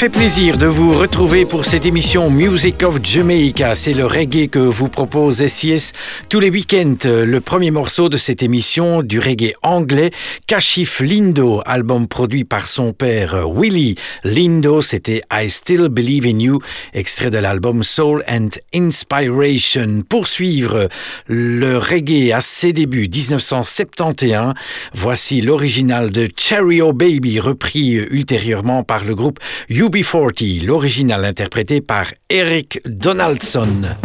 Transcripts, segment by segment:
Fait plaisir de vous retrouver pour cette émission Music of Jamaica. C'est le reggae que vous propose SIS tous les week-ends. Le premier morceau de cette émission du reggae anglais, Kashif Lindo, album produit par son père Willie Lindo, c'était I Still Believe in You, extrait de l'album Soul and Inspiration. Pour suivre le reggae à ses débuts 1971, voici l'original de Cherry Baby, repris ultérieurement par le groupe UB40, l'original interprété par Eric Donaldson.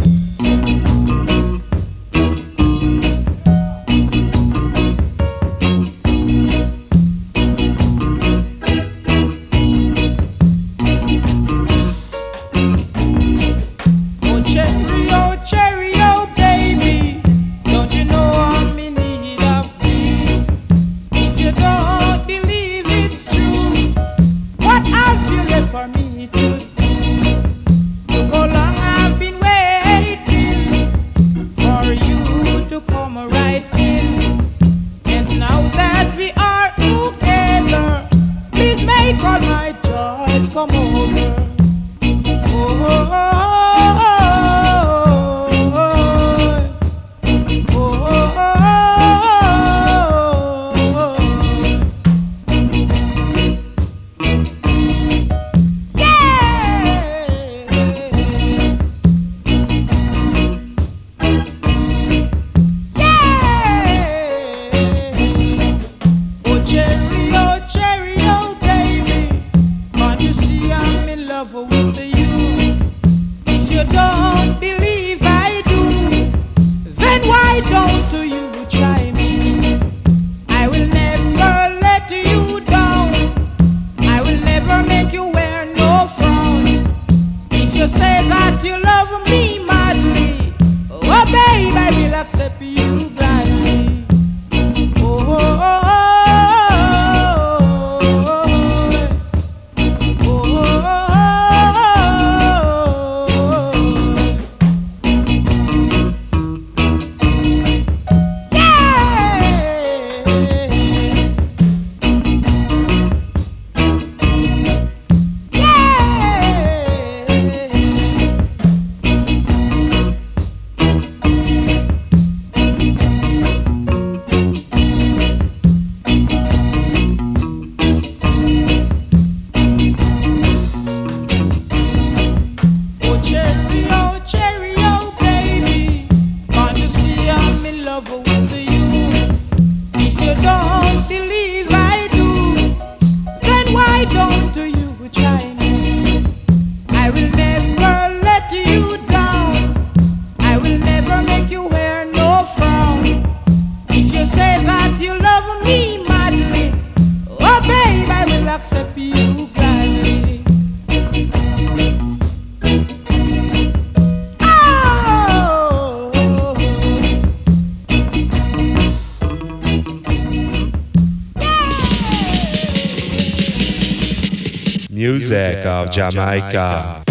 Music of Jamaica.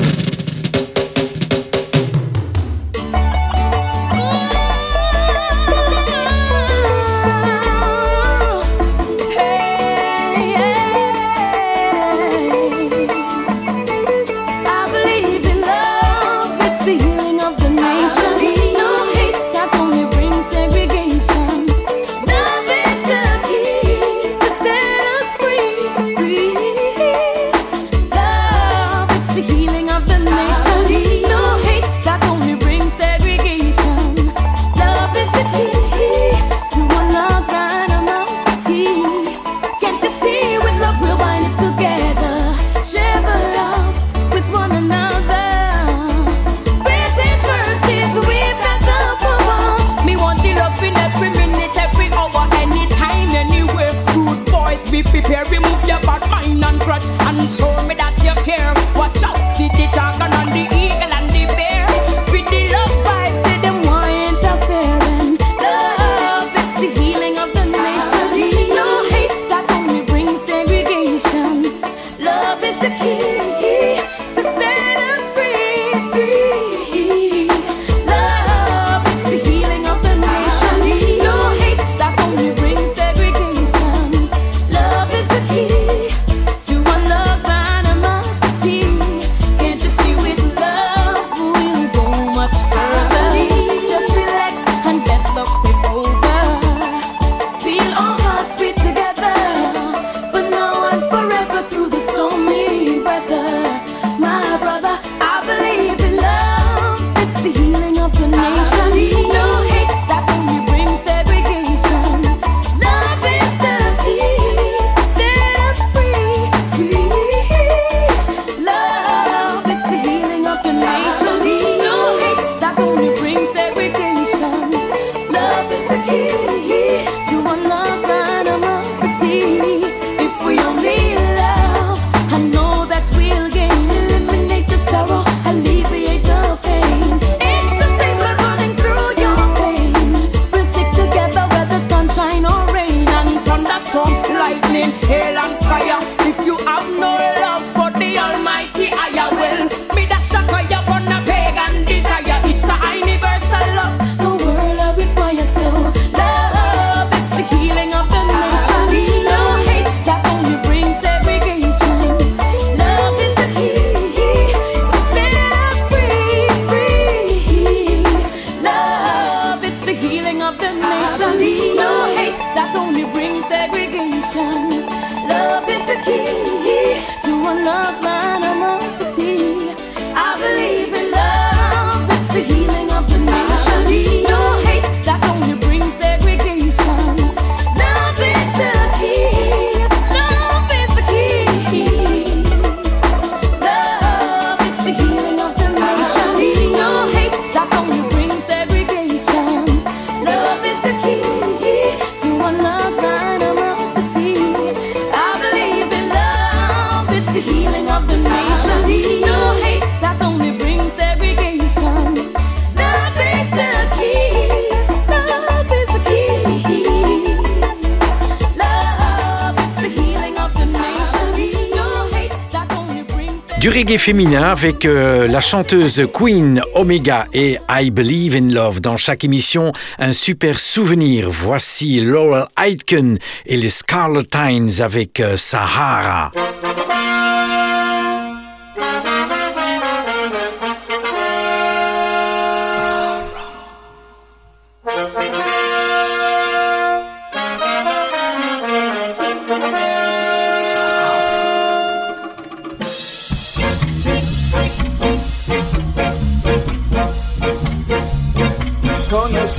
Du reggae féminin avec euh, la chanteuse Queen Omega et I Believe in Love. Dans chaque émission, un super souvenir. Voici Laurel Aitken et les Scarletines avec euh, Sahara.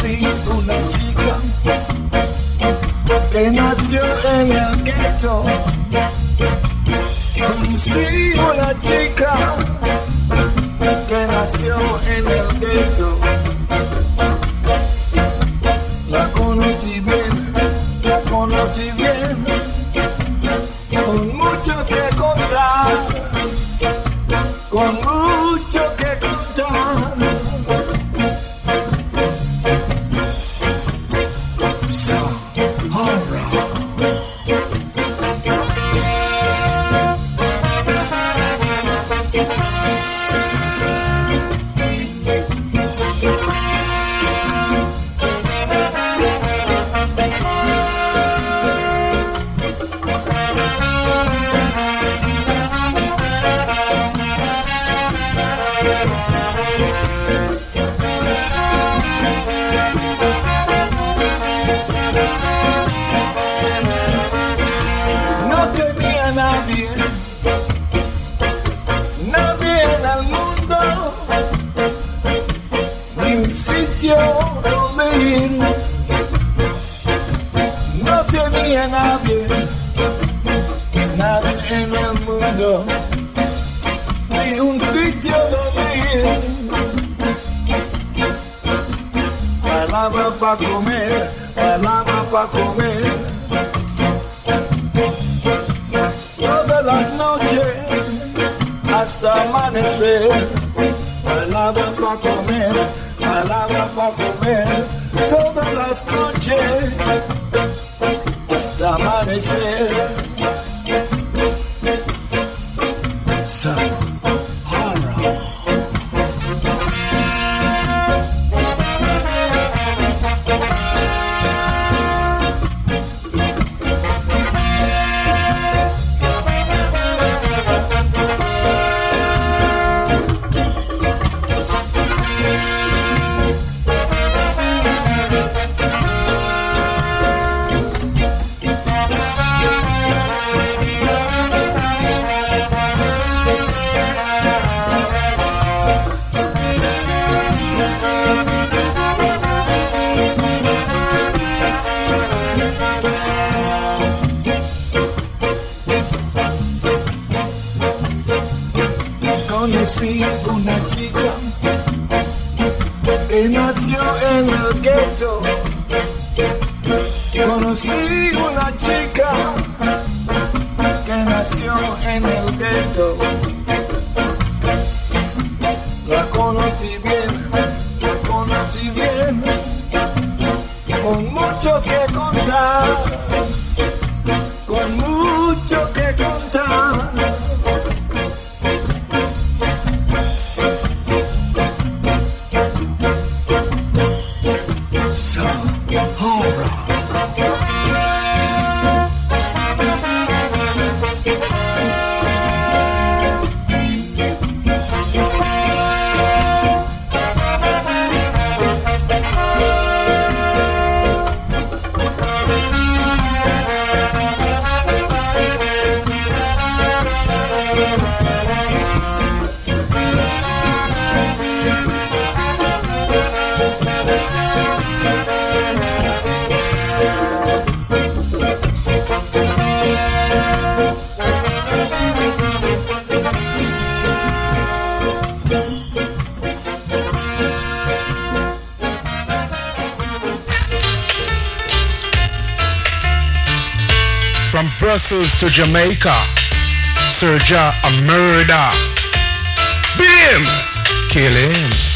conocí una chica que nació en el gueto. Conocí una chica que nació en el gueto. La conocí bien, la conocí bien, con mucho que contar, con mucho nadie, nadie en el mundo, ni un sitio donde ir. Palabra para comer, palabra para comer. Todas las noches hasta amanecer, palabra para comer palabra para comer todas las noches. desaparecer. Horror. Brussels to Jamaica. Sir a murder. Beat him. Kill him.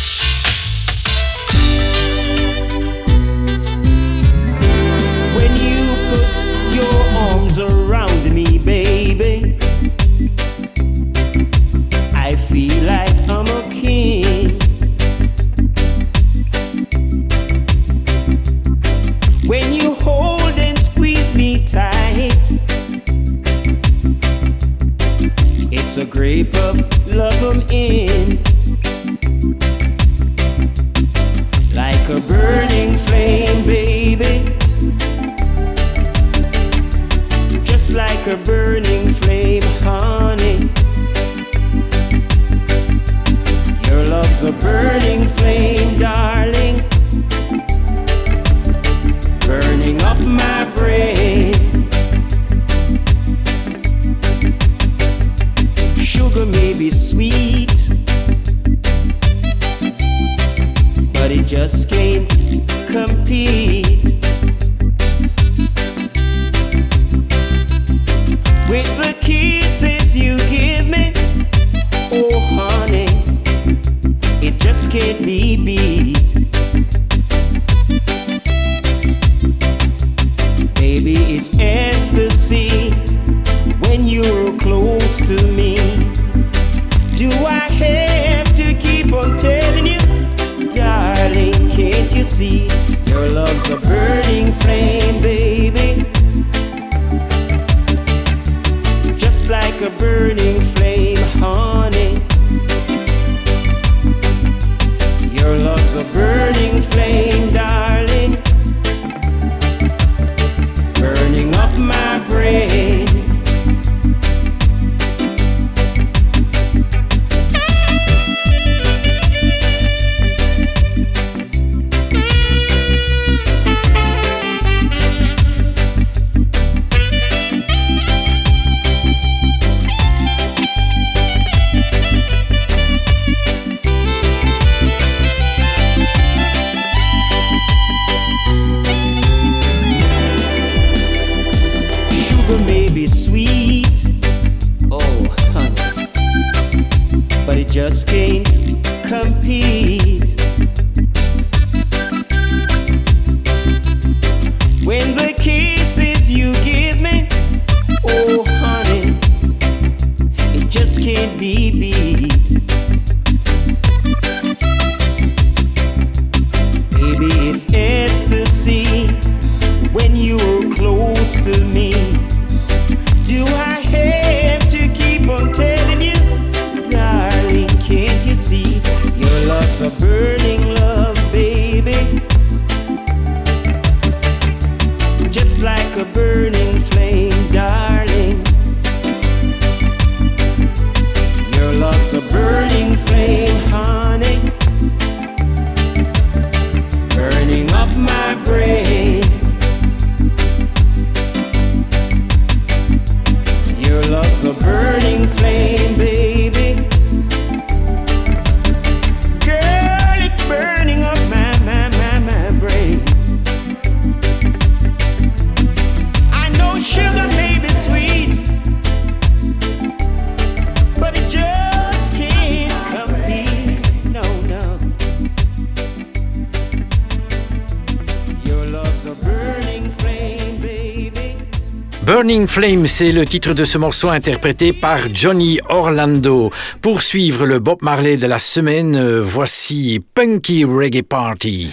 Flame, c'est le titre de ce morceau interprété par Johnny Orlando. Pour suivre le Bob Marley de la semaine, euh, voici Punky Reggae Party.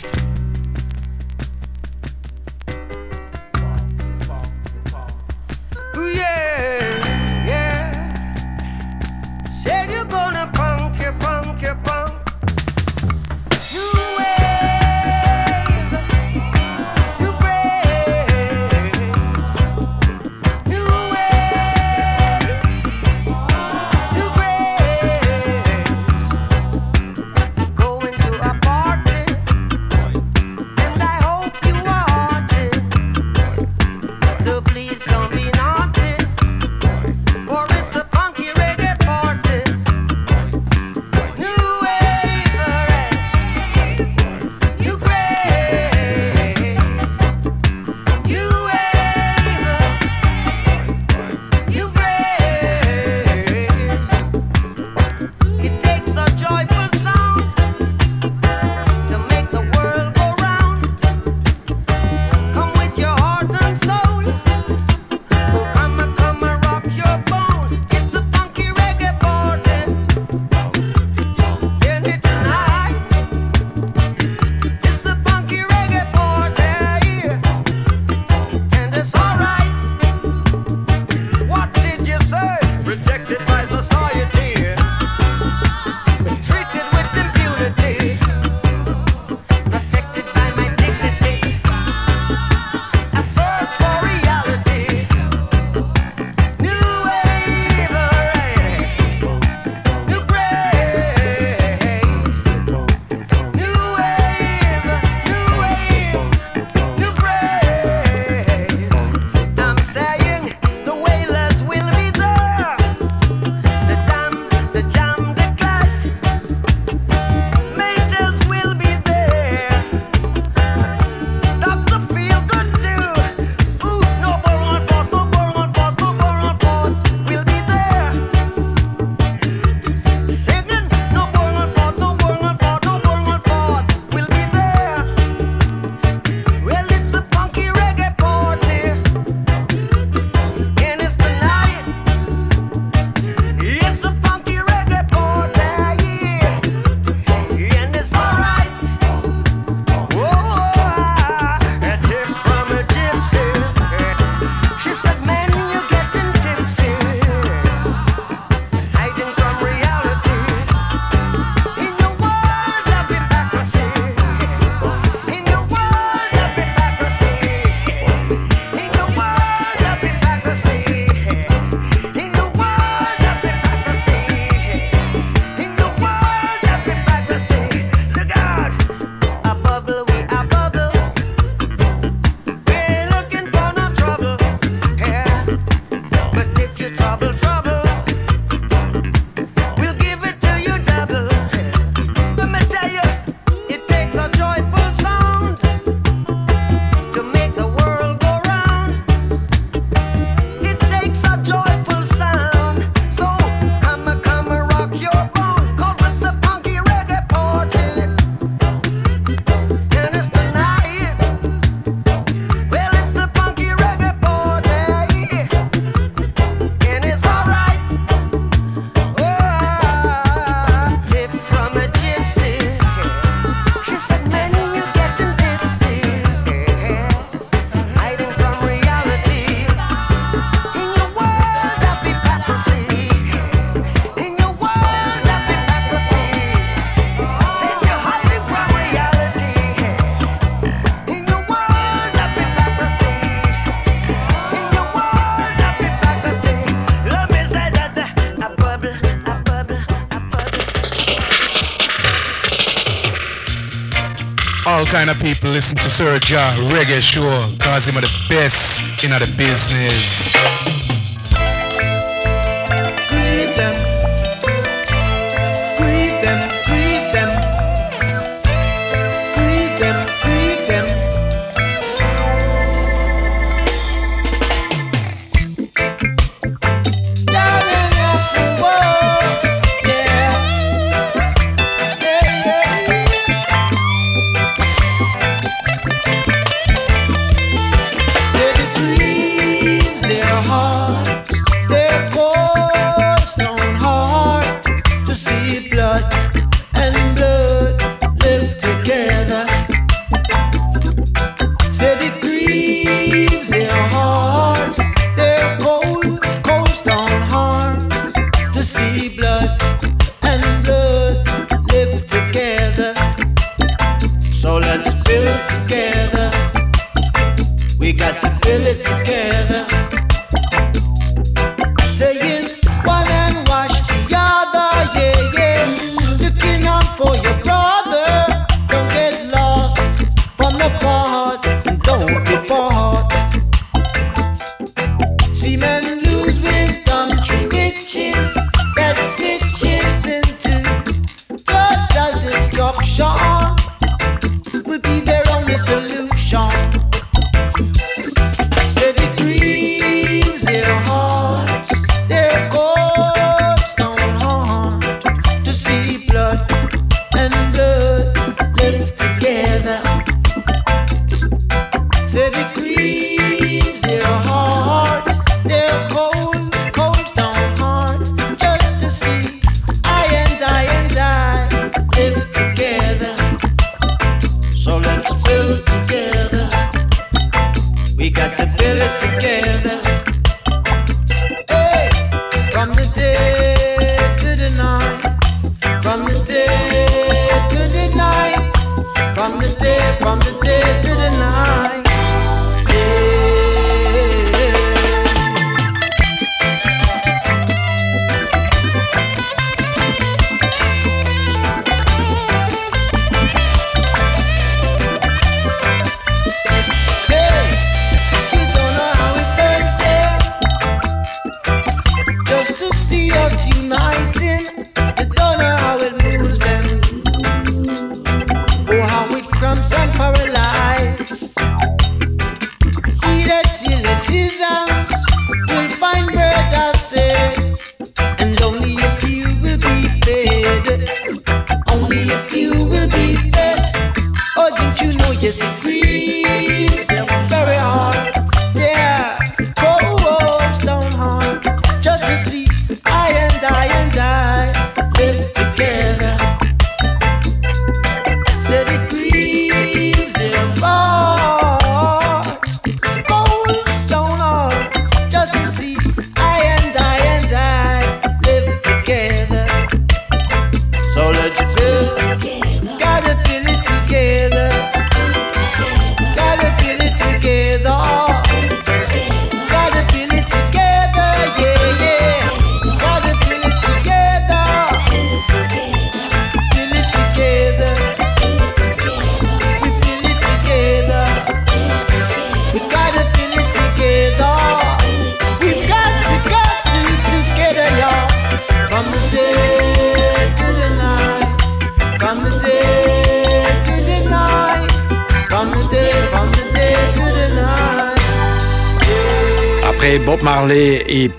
Kind of people listen to Sir Ja Reggae Show, cause him are the best in the business.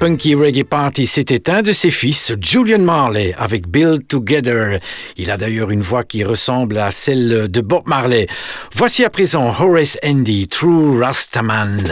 Punky Reggae Party, c'était un de ses fils, Julian Marley, avec Build Together. Il a d'ailleurs une voix qui ressemble à celle de Bob Marley. Voici à présent Horace Andy, True Rastaman.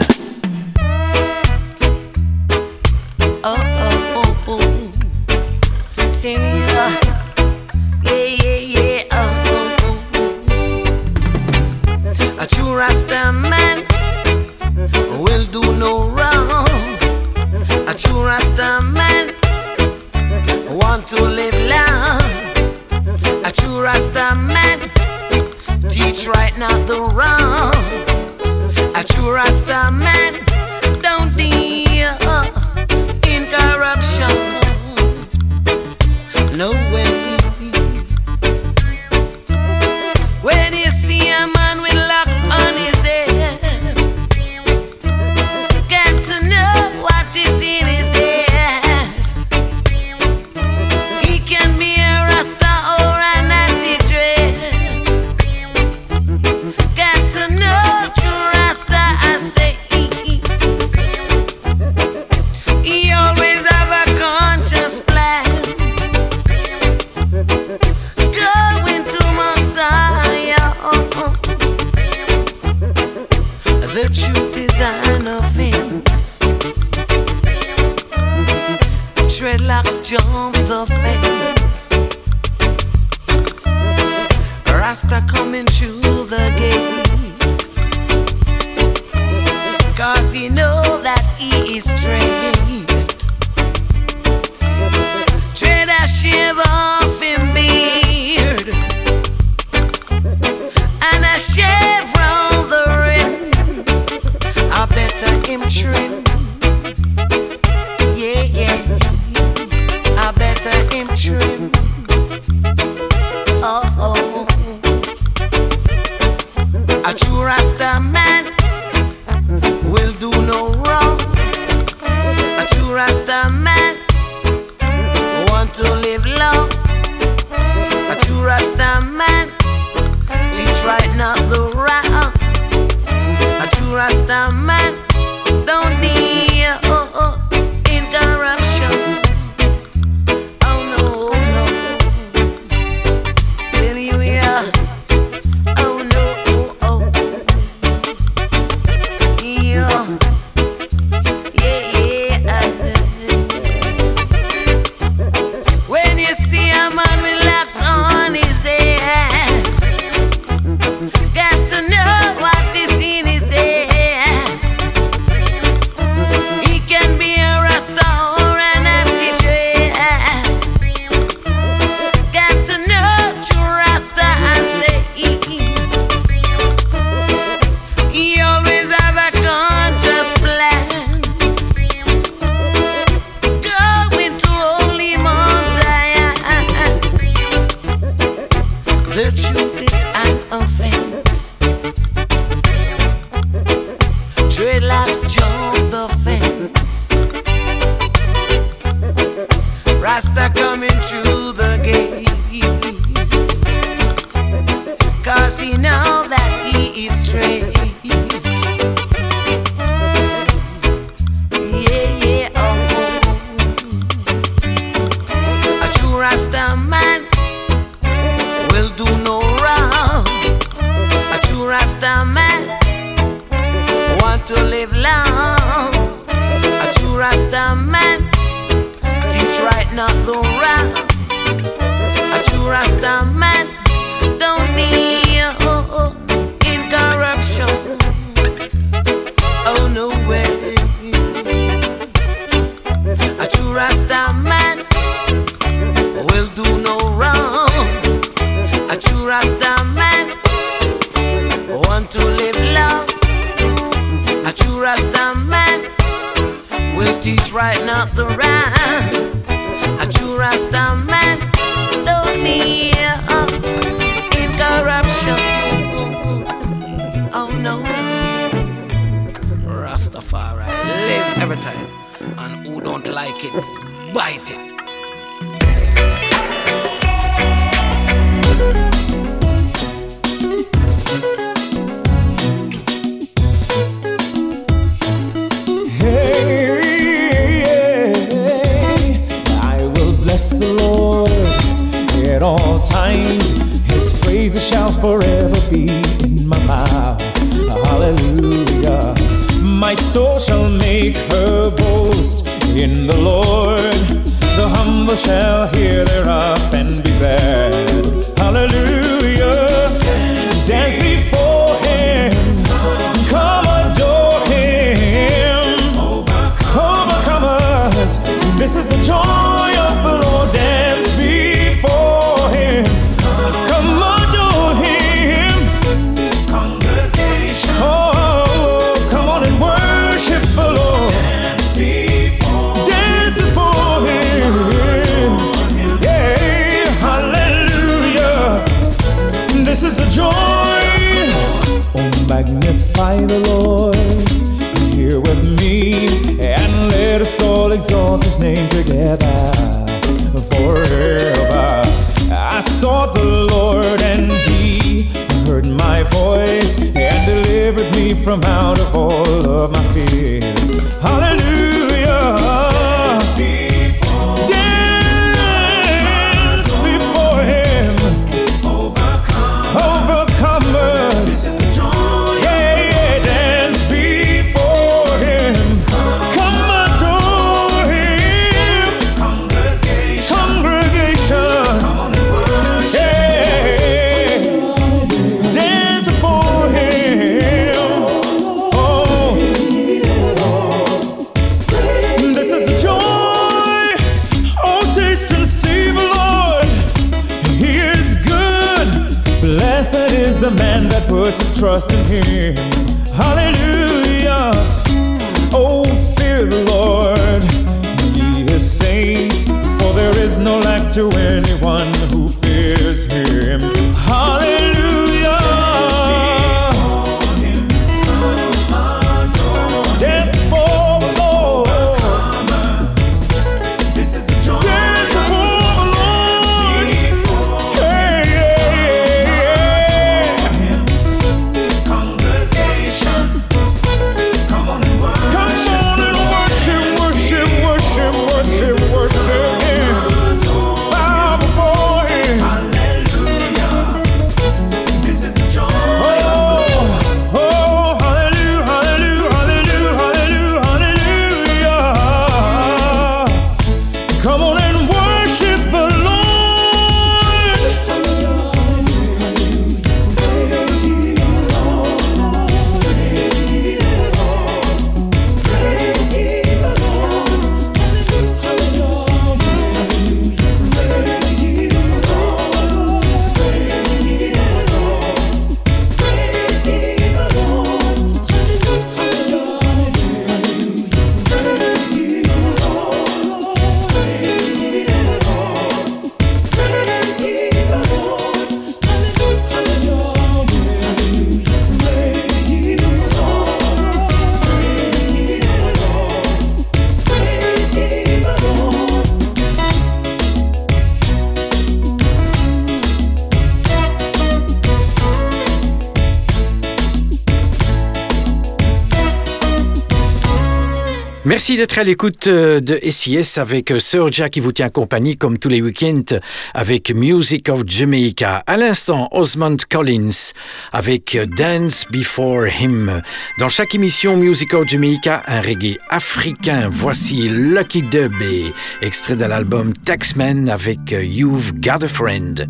them out of all of my fears. Hallelujah. trust in Him. Merci d'être à l'écoute euh, de SIS avec euh, Serja qui vous tient compagnie comme tous les week-ends avec Music of Jamaica. À l'instant, Osmond Collins avec euh, Dance Before Him. Dans chaque émission Music of Jamaica, un reggae africain. Voici Lucky Dub extrait de l'album Taxman avec You've Got a Friend.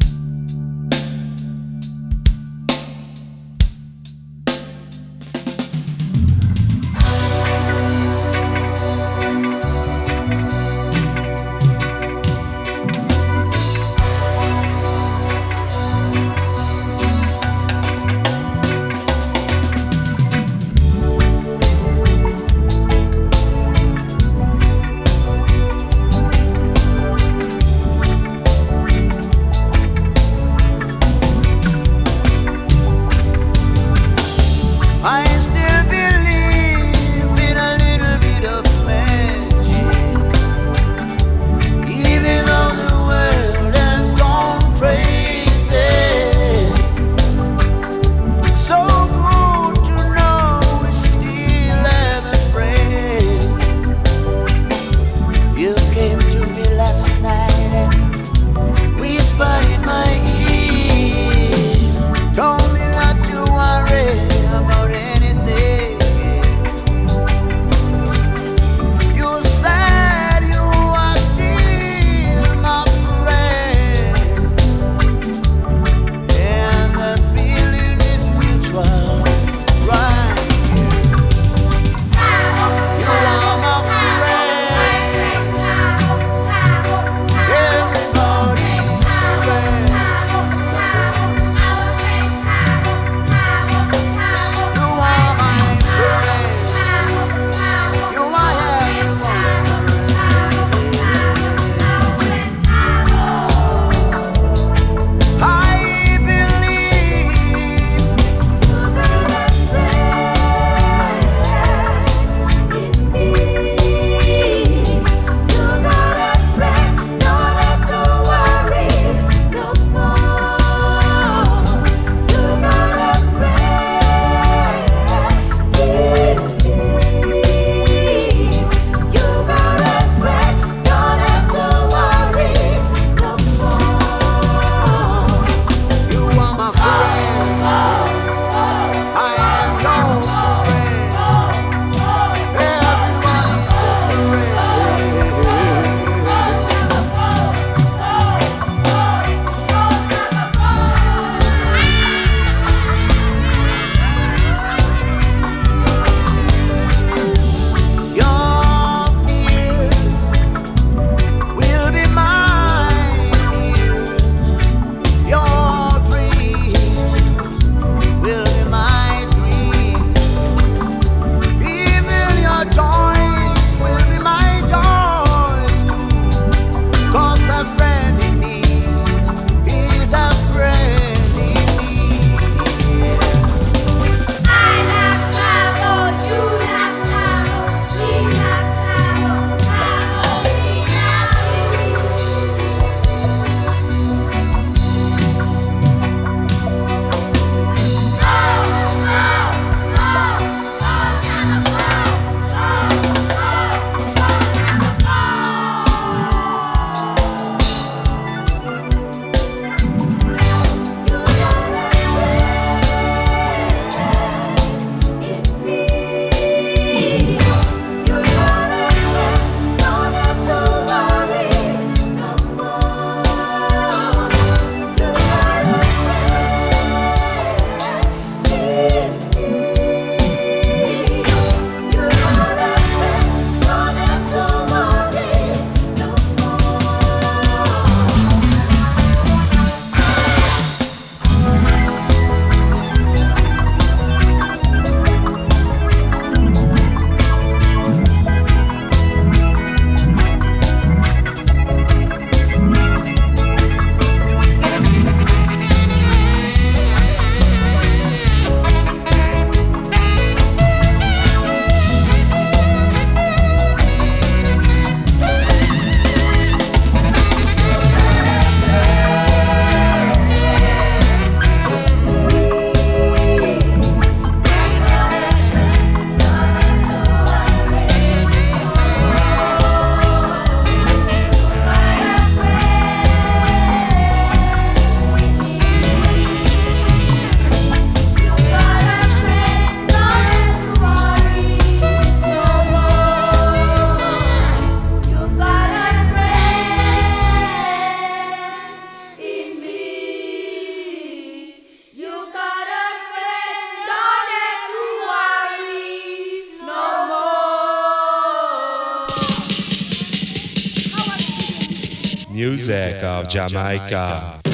music of Jamaica.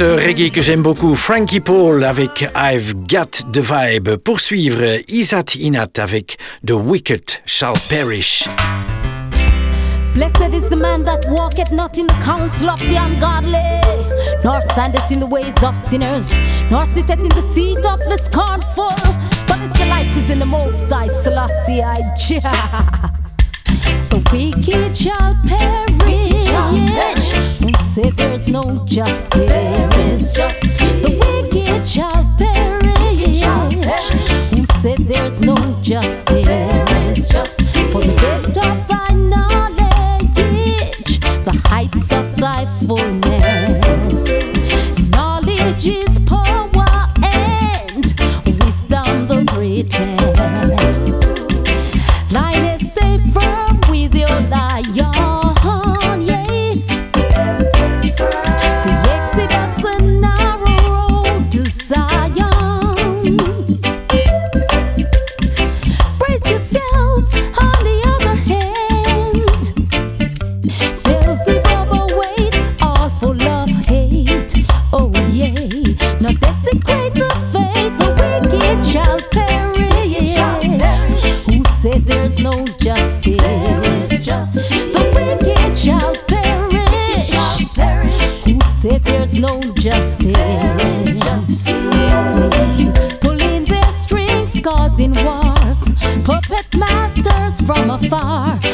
reggae que j'aime beaucoup, Frankie Paul avec I've Got the Vibe. Poursuivre Isat Inat avec The Wicked Shall Perish. Blessed is the man that walketh not in the counsel of the ungodly, nor standeth in the ways of sinners, nor sitteth in the seat of the scornful, but his delight is in the Most High Selassie I. the wicked shall perish. Who said there's no justice? There is justice. The wicked shall perish. Who said there's no justice?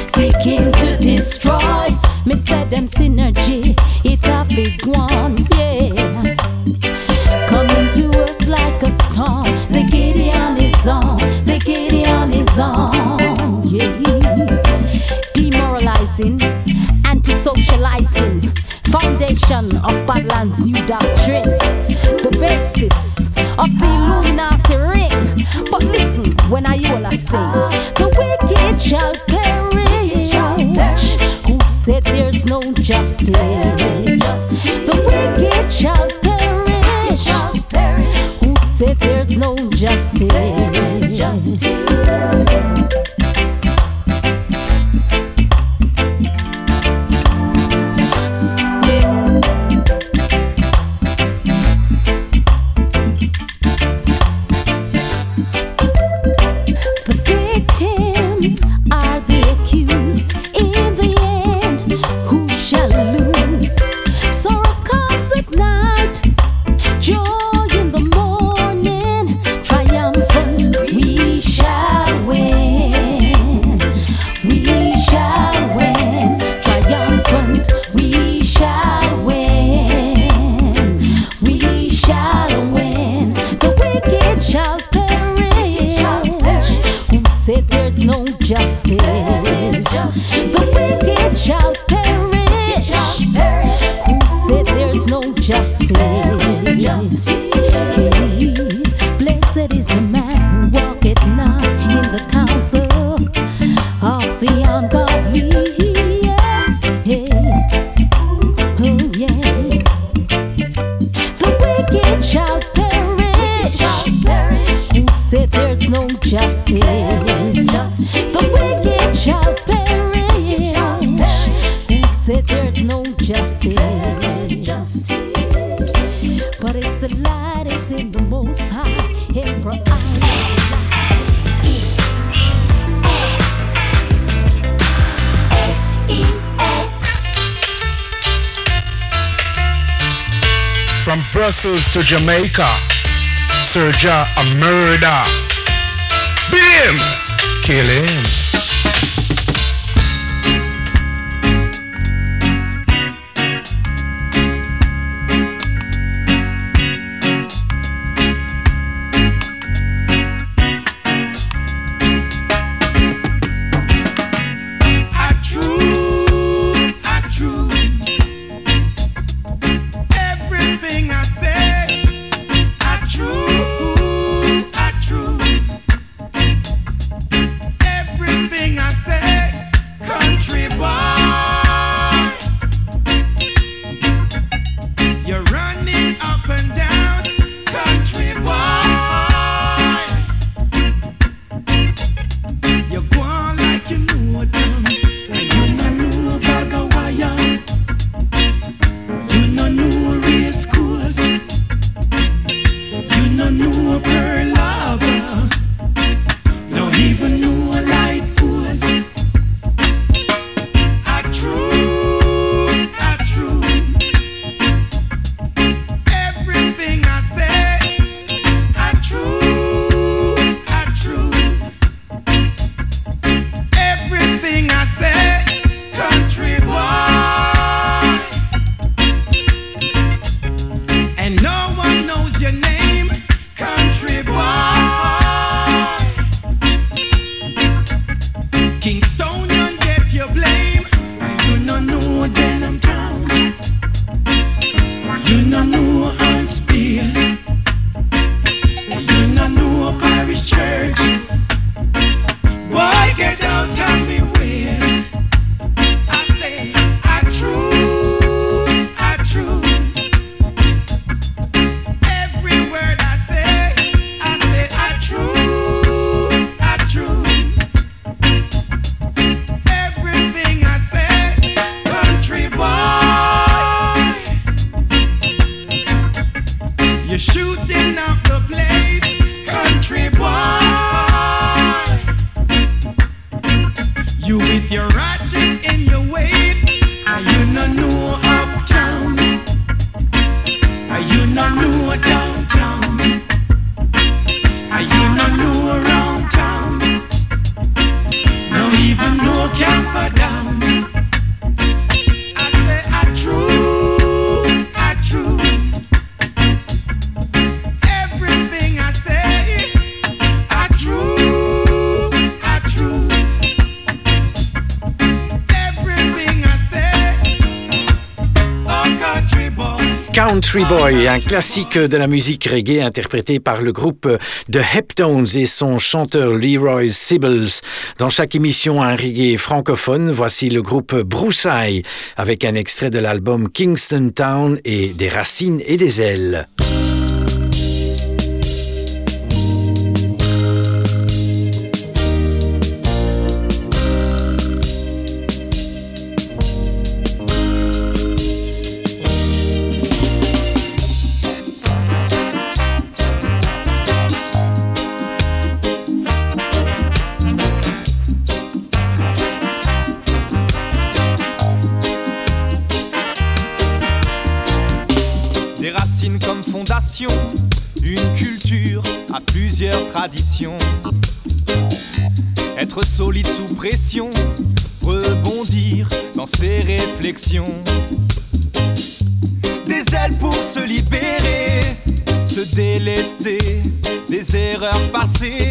Seeking to destroy. Me said them synergy, it's a big one, yeah. Coming to us like a storm. The Gideon is on, the Gideon is on, yeah. Demoralizing, anti-socializing, foundation of Badland's new doctrine, the basis of the Illuminati ring. But listen, when I all sing, justice? Justice? The wicked shall perish. Who there's no justice? But it's the in the most high. From Brussels to Jamaica, Serja a murder. Him, kill him. Un classique de la musique reggae interprété par le groupe The Heptones et son chanteur Leroy Sibbles. Dans chaque émission, un reggae francophone. Voici le groupe Broussailles avec un extrait de l'album Kingston Town et des racines et des ailes. Rebondir dans ses réflexions. Des ailes pour se libérer, se délester des erreurs passées.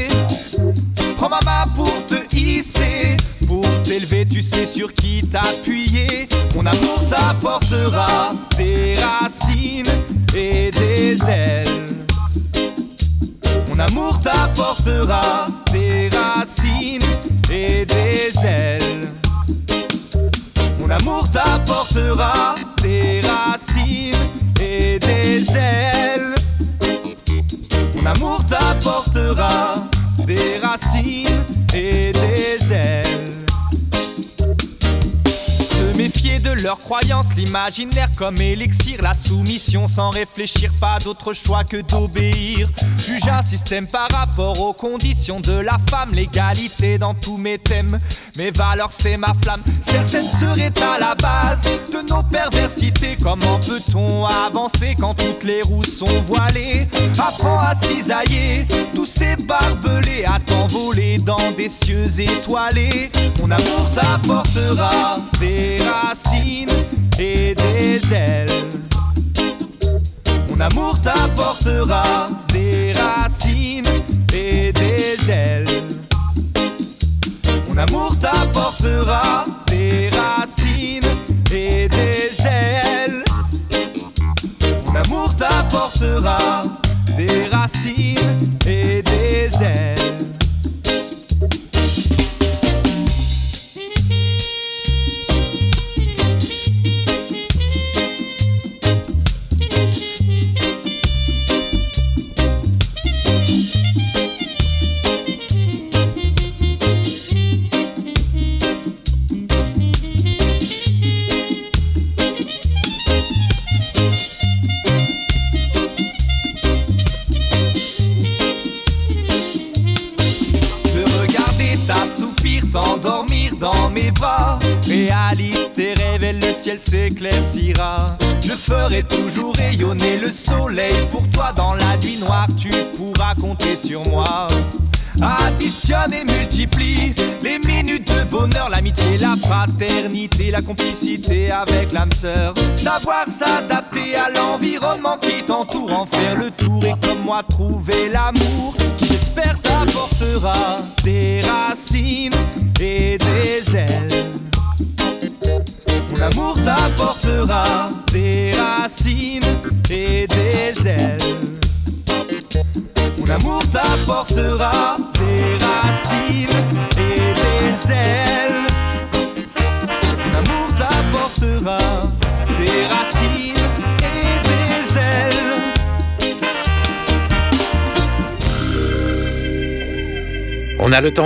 Comme élixir, la soumission sans réfléchir, pas d'autre choix que d'obéir. Juge un système par rapport aux conditions de la femme, l'égalité dans tous mes thèmes. Mes valeurs, c'est ma flamme. Certaines seraient à la base de nos perversités. Comment peut-on avancer quand toutes les roues sont voilées? Apprends à cisailler tous ces barbelés, à t'envoler dans des cieux étoilés. Mon amour t'apportera des racines et des ailes. Mon amour t'apportera des racines et des ailes. Mon amour t'apportera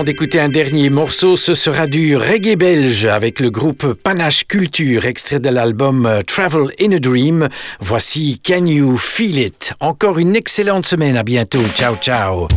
d'écouter un dernier morceau, ce sera du reggae belge avec le groupe Panache Culture, extrait de l'album euh, Travel in a Dream. Voici Can You Feel It? Encore une excellente semaine, à bientôt. Ciao ciao.